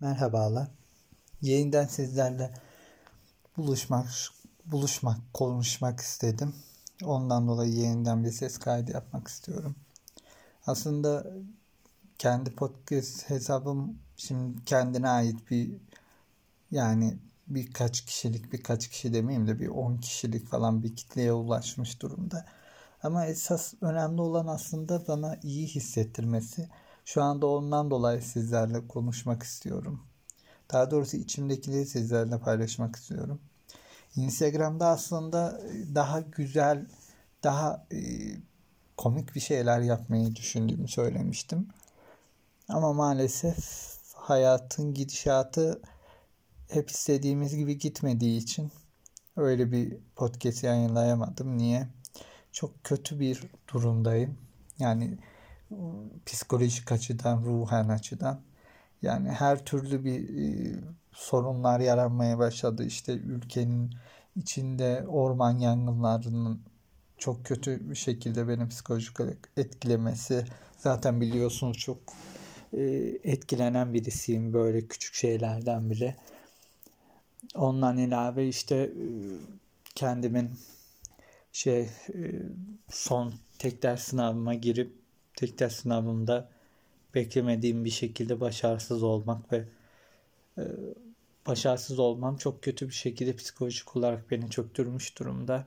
Merhabalar. Yeniden sizlerle buluşmak, buluşmak, konuşmak istedim. Ondan dolayı yeniden bir ses kaydı yapmak istiyorum. Aslında kendi podcast hesabım şimdi kendine ait bir yani birkaç kişilik birkaç kişi demeyeyim de bir 10 kişilik falan bir kitleye ulaşmış durumda. Ama esas önemli olan aslında bana iyi hissettirmesi. Şu anda ondan dolayı sizlerle konuşmak istiyorum. Daha doğrusu içimdekileri sizlerle paylaşmak istiyorum. Instagram'da aslında daha güzel, daha e, komik bir şeyler yapmayı düşündüğümü söylemiştim. Ama maalesef hayatın gidişatı hep istediğimiz gibi gitmediği için öyle bir podcast yayınlayamadım. Niye? Çok kötü bir durumdayım. Yani psikolojik açıdan, ruhen açıdan. Yani her türlü bir e, sorunlar yaranmaya başladı. İşte ülkenin içinde orman yangınlarının çok kötü bir şekilde beni psikolojik etkilemesi. Zaten biliyorsunuz çok e, etkilenen birisiyim böyle küçük şeylerden bile. Ondan ilave işte e, kendimin şey son tek ders sınavıma girip tek ders sınavımda beklemediğim bir şekilde başarısız olmak ve e, başarısız olmam çok kötü bir şekilde psikolojik olarak beni çöktürmüş durumda.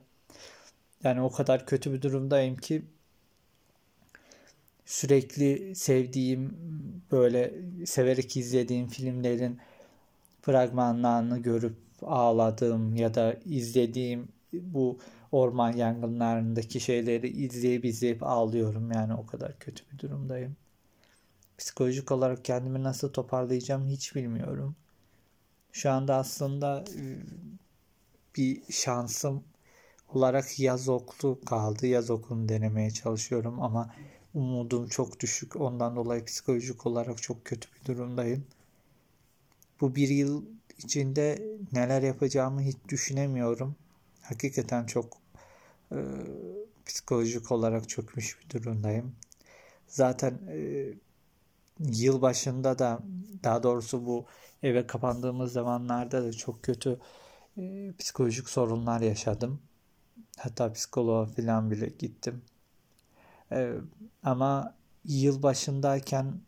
Yani o kadar kötü bir durumdayım ki sürekli sevdiğim böyle severek izlediğim filmlerin fragmanlarını görüp ağladığım ya da izlediğim bu orman yangınlarındaki şeyleri izleyip izleyip ağlıyorum. Yani o kadar kötü bir durumdayım. Psikolojik olarak kendimi nasıl toparlayacağım hiç bilmiyorum. Şu anda aslında e, bir şansım olarak yaz okulu kaldı. Yaz okulunu denemeye çalışıyorum ama umudum çok düşük. Ondan dolayı psikolojik olarak çok kötü bir durumdayım. Bu bir yıl içinde neler yapacağımı hiç düşünemiyorum. Hakikaten çok e, psikolojik olarak çökmüş bir durumdayım. Zaten e, yıl başında da daha doğrusu bu eve kapandığımız zamanlarda da çok kötü e, psikolojik sorunlar yaşadım. Hatta psikoloğa falan bile gittim. E, ama yıl başındayken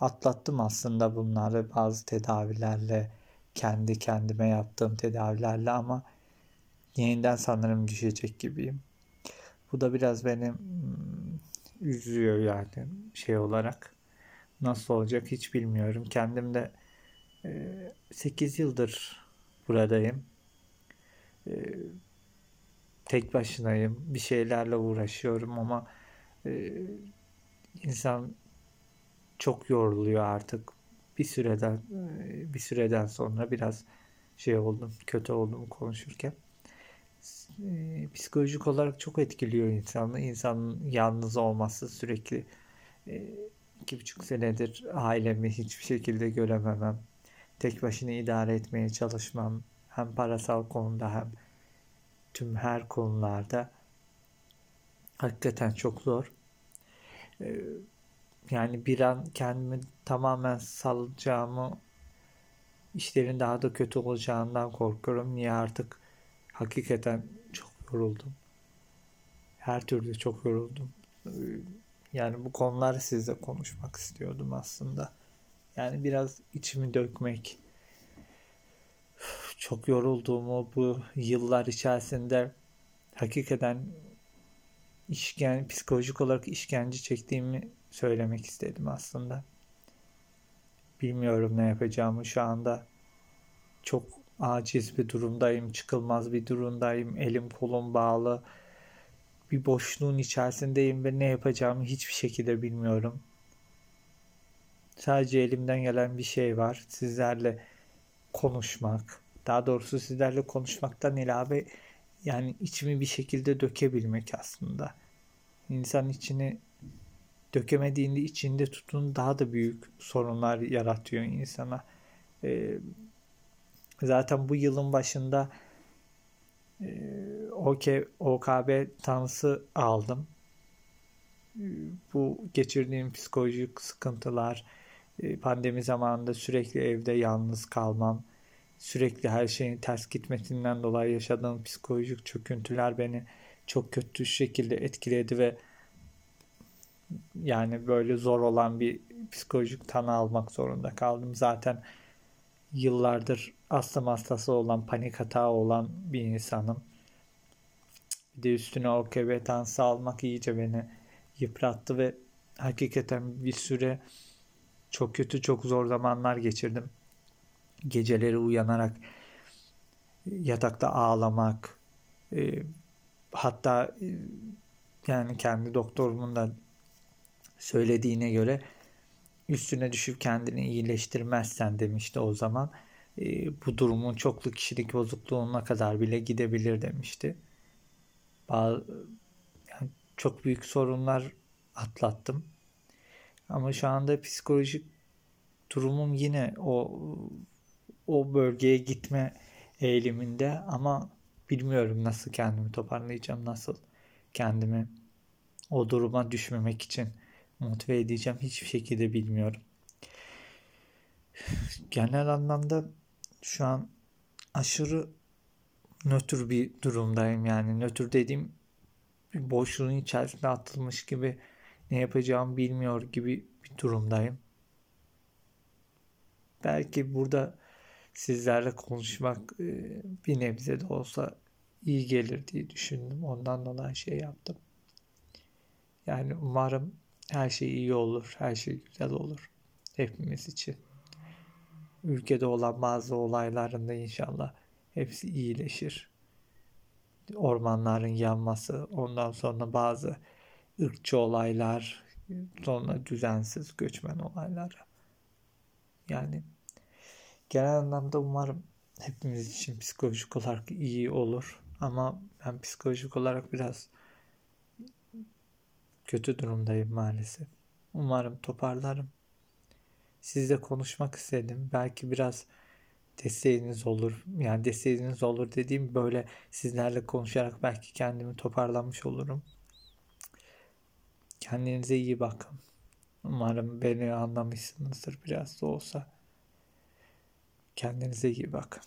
atlattım aslında bunları bazı tedavilerle kendi kendime yaptığım tedavilerle ama yeniden sanırım düşecek gibiyim. Bu da biraz beni hmm, üzüyor yani şey olarak. Nasıl olacak hiç bilmiyorum. Kendim de 8 yıldır buradayım. E, tek başınayım. Bir şeylerle uğraşıyorum ama e, insan çok yoruluyor artık. Bir süreden e, bir süreden sonra biraz şey oldum, kötü oldum konuşurken psikolojik olarak çok etkiliyor insanı. İnsanın yalnız olması sürekli iki buçuk senedir ailemi hiçbir şekilde görememem. Tek başına idare etmeye çalışmam. Hem parasal konuda hem tüm her konularda hakikaten çok zor. Yani bir an kendimi tamamen salacağımı işlerin daha da kötü olacağından korkuyorum. Niye artık hakikaten çok yoruldum. Her türlü çok yoruldum. Yani bu konuları sizle konuşmak istiyordum aslında. Yani biraz içimi dökmek. Çok yorulduğumu bu yıllar içerisinde hakikaten işken, psikolojik olarak işkence çektiğimi söylemek istedim aslında. Bilmiyorum ne yapacağımı şu anda. Çok aciz bir durumdayım, çıkılmaz bir durumdayım, elim kolum bağlı. Bir boşluğun içerisindeyim ve ne yapacağımı hiçbir şekilde bilmiyorum. Sadece elimden gelen bir şey var. Sizlerle konuşmak. Daha doğrusu sizlerle konuşmaktan ilave yani içimi bir şekilde dökebilmek aslında. İnsan içini dökemediğinde içinde tutun daha da büyük sorunlar yaratıyor insana. Ee, Zaten bu yılın başında e, OK, OKB tanısı aldım. Bu geçirdiğim psikolojik sıkıntılar, e, pandemi zamanında sürekli evde yalnız kalmam, sürekli her şeyin ters gitmesinden dolayı yaşadığım psikolojik çöküntüler beni çok kötü şekilde etkiledi ve yani böyle zor olan bir psikolojik tanı almak zorunda kaldım. Zaten yıllardır astım hastası olan, panik hata olan bir insanım. Bir de üstüne OKB tanısı almak iyice beni yıprattı ve hakikaten bir süre çok kötü, çok zor zamanlar geçirdim. Geceleri uyanarak yatakta ağlamak, e, hatta e, yani kendi doktorumun da söylediğine göre üstüne düşüp kendini iyileştirmezsen demişti o zaman. E, bu durumun çoklu kişilik bozukluğuna kadar bile gidebilir demişti. Çok büyük sorunlar atlattım. Ama şu anda psikolojik durumum yine o o bölgeye gitme eğiliminde ama bilmiyorum nasıl kendimi toparlayacağım, nasıl kendimi o duruma düşmemek için motive edeceğim hiçbir şekilde bilmiyorum. Genel anlamda şu an aşırı nötr bir durumdayım yani nötr dediğim boşluğun içerisinde atılmış gibi ne yapacağımı bilmiyor gibi bir durumdayım. Belki burada sizlerle konuşmak e, bir nebze de olsa iyi gelir diye düşündüm. Ondan dolayı şey yaptım. Yani umarım her şey iyi olur, her şey güzel olur hepimiz için. Ülkede olan bazı olayların da inşallah hepsi iyileşir. Ormanların yanması, ondan sonra bazı ırkçı olaylar, sonra düzensiz göçmen olaylar. Yani genel anlamda umarım hepimiz için psikolojik olarak iyi olur. Ama ben psikolojik olarak biraz kötü durumdayım maalesef. Umarım toparlarım. Sizle konuşmak istedim. Belki biraz desteğiniz olur. Yani desteğiniz olur dediğim böyle sizlerle konuşarak belki kendimi toparlamış olurum. Kendinize iyi bakın. Umarım beni anlamışsınızdır biraz da olsa. Kendinize iyi bakın.